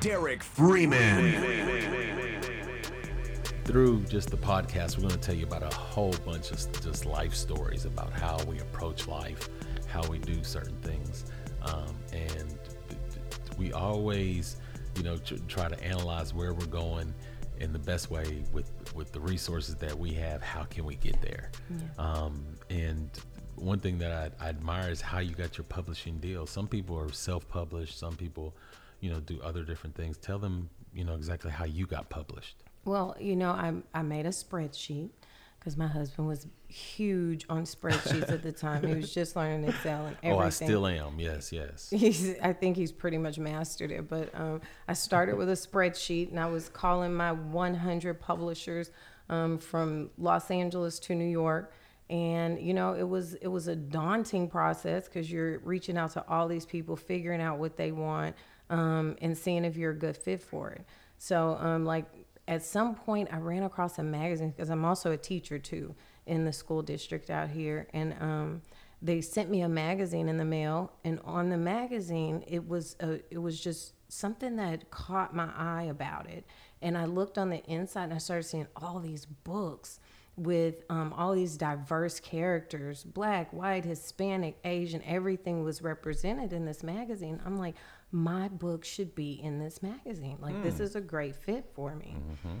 Derek Freeman. Through just the podcast, we're going to tell you about a whole bunch of just life stories about how we approach life, how we do certain things, um, and we always, you know, try to analyze where we're going in the best way with with the resources that we have. How can we get there? Yeah. Um, and one thing that I, I, admire is how you got your publishing deal. Some people are self-published. Some people, you know, do other different things. Tell them, you know, exactly how you got published. Well, you know, I I made a spreadsheet because my husband was huge on spreadsheets at the time. He was just learning Excel and everything. Oh, I still am. Yes, yes. He's, I think he's pretty much mastered it. But um, I started with a spreadsheet, and I was calling my 100 publishers um, from Los Angeles to New York. And you know, it was it was a daunting process because you're reaching out to all these people, figuring out what they want, um, and seeing if you're a good fit for it. So, um, like at some point I ran across a magazine because I'm also a teacher too in the school district out here, and um, they sent me a magazine in the mail, and on the magazine it was a, it was just something that caught my eye about it, and I looked on the inside and I started seeing all these books with um, all these diverse characters black white hispanic asian everything was represented in this magazine i'm like my book should be in this magazine. Like mm. this hmm. is a great fit for me. Mm-hmm.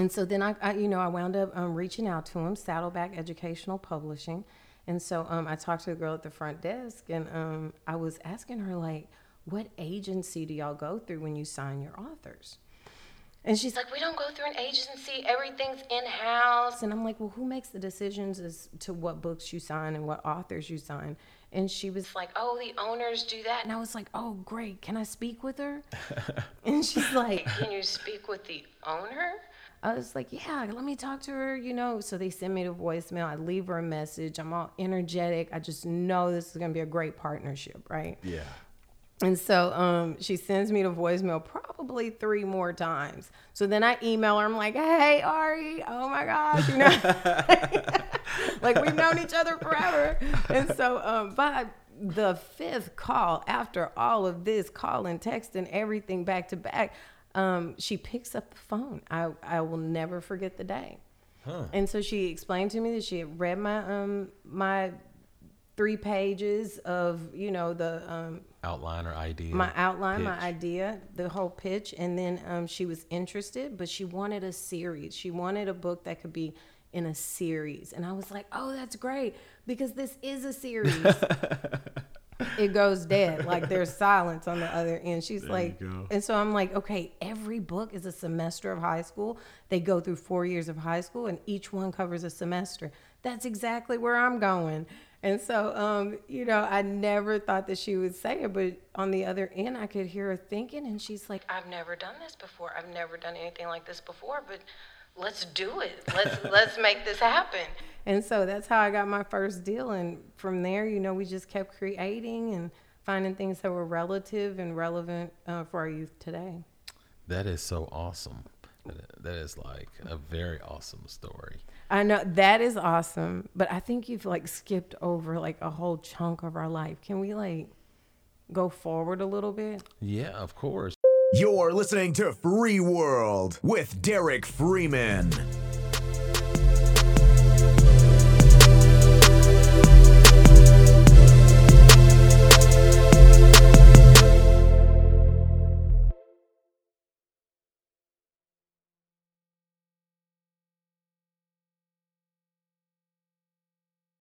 And so then I, I, you know, I wound up um, reaching out to him, Saddleback Educational Publishing. And so um, I talked to the girl at the front desk, and um, I was asking her like, "What agency do y'all go through when you sign your authors?" And she's like, "We don't go through an agency. Everything's in house." And I'm like, "Well, who makes the decisions as to what books you sign and what authors you sign?" And she was like, Oh, the owners do that. And I was like, Oh, great. Can I speak with her? and she's like, Can you speak with the owner? I was like, Yeah, let me talk to her, you know. So they send me the voicemail. I leave her a message. I'm all energetic. I just know this is going to be a great partnership, right? Yeah. And so um, she sends me the voicemail probably three more times. So then I email her. I'm like, hey, Ari, oh my gosh, you know, like we've known each other forever. And so um, by the fifth call, after all of this calling, texting, everything back to back, um, she picks up the phone. I, I will never forget the day. Huh. And so she explained to me that she had read my um my three pages of you know the um, outline or idea my outline pitch. my idea the whole pitch and then um, she was interested but she wanted a series. She wanted a book that could be in a series. And i was like oh that's great because this is a series. It goes dead like there's silence on the other end. She's there like and so i'm like okay every book is a semester of high school. They go through four years of high school and each one covers a semester. That's exactly where i'm going and so, um, you know, I never thought that she would say it, but on the other end, I could hear her thinking, and she's like, "I've never done this before. I've never done anything like this before, but let's do it. Let's let's make this happen." And so that's how I got my first deal, and from there, you know, we just kept creating and finding things that were relative and relevant uh, for our youth today. That is so awesome. That is like a very awesome story. I know that is awesome, but I think you've like skipped over like a whole chunk of our life. Can we like go forward a little bit? Yeah, of course. You're listening to Free World with Derek Freeman.